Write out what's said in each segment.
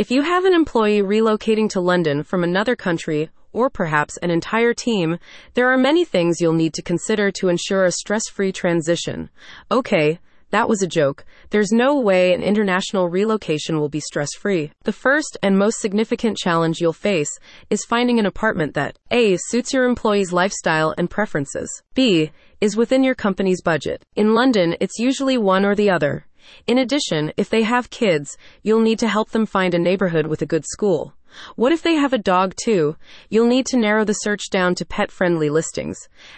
If you have an employee relocating to London from another country, or perhaps an entire team, there are many things you'll need to consider to ensure a stress free transition. Okay, that was a joke. There's no way an international relocation will be stress free. The first and most significant challenge you'll face is finding an apartment that A. suits your employee's lifestyle and preferences, B. is within your company's budget. In London, it's usually one or the other. In addition, if they have kids, you'll need to help them find a neighborhood with a good school. What if they have a dog too? You'll need to narrow the search down to pet friendly listings.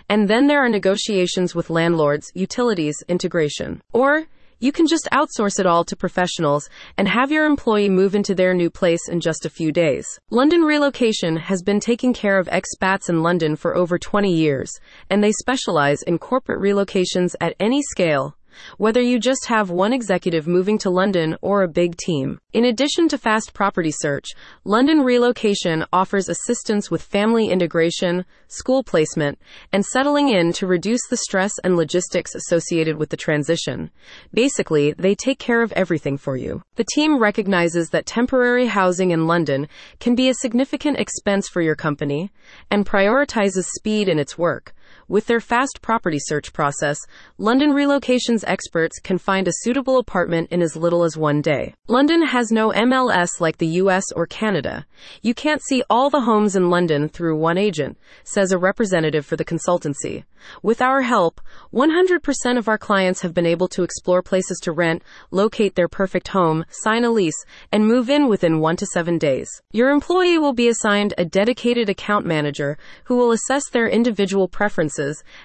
And then there are negotiations with landlords, utilities, integration. Or you can just outsource it all to professionals and have your employee move into their new place in just a few days. London Relocation has been taking care of expats in London for over 20 years, and they specialize in corporate relocations at any scale whether you just have one executive moving to London or a big team. In addition to fast property search, London Relocation offers assistance with family integration, school placement, and settling in to reduce the stress and logistics associated with the transition. Basically, they take care of everything for you. The team recognizes that temporary housing in London can be a significant expense for your company and prioritizes speed in its work. With their fast property search process, London relocations experts can find a suitable apartment in as little as one day. London has no MLS like the US or Canada. You can't see all the homes in London through one agent, says a representative for the consultancy. With our help, 100% of our clients have been able to explore places to rent, locate their perfect home, sign a lease, and move in within one to seven days. Your employee will be assigned a dedicated account manager who will assess their individual preferences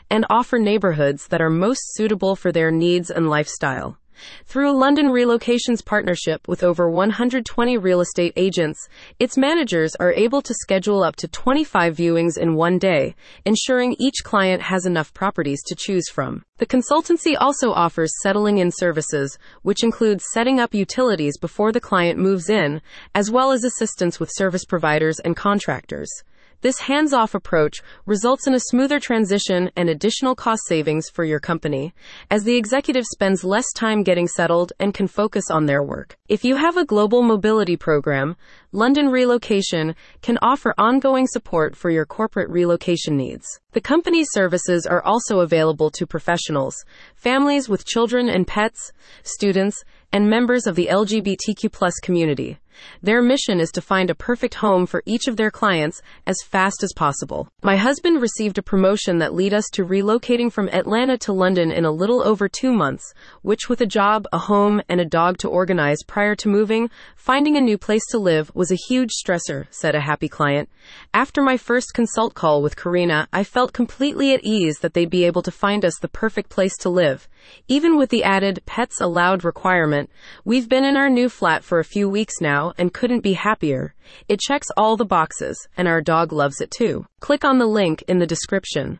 and offer neighborhoods that are most suitable for their needs and lifestyle. Through a London Relocation's partnership with over 120 real estate agents, its managers are able to schedule up to 25 viewings in one day, ensuring each client has enough properties to choose from. The consultancy also offers settling in services, which includes setting up utilities before the client moves in, as well as assistance with service providers and contractors. This hands off approach results in a smoother transition and additional cost savings for your company, as the executive spends less time getting settled and can focus on their work. If you have a global mobility program, London Relocation can offer ongoing support for your corporate relocation needs. The company's services are also available to professionals, families with children and pets, students, and members of the LGBTQ community. Their mission is to find a perfect home for each of their clients as fast as possible. My husband received a promotion that led us to relocating from Atlanta to London in a little over two months, which with a job, a home, and a dog to organize prior to moving, finding a new place to live was a huge stressor, said a happy client. After my first consult call with Karina, I felt completely at ease that they'd be able to find us the perfect place to live. Even with the added pets allowed requirement, we've been in our new flat for a few weeks now and couldn't be happier. It checks all the boxes, and our dog loves it too. Click on the link in the description.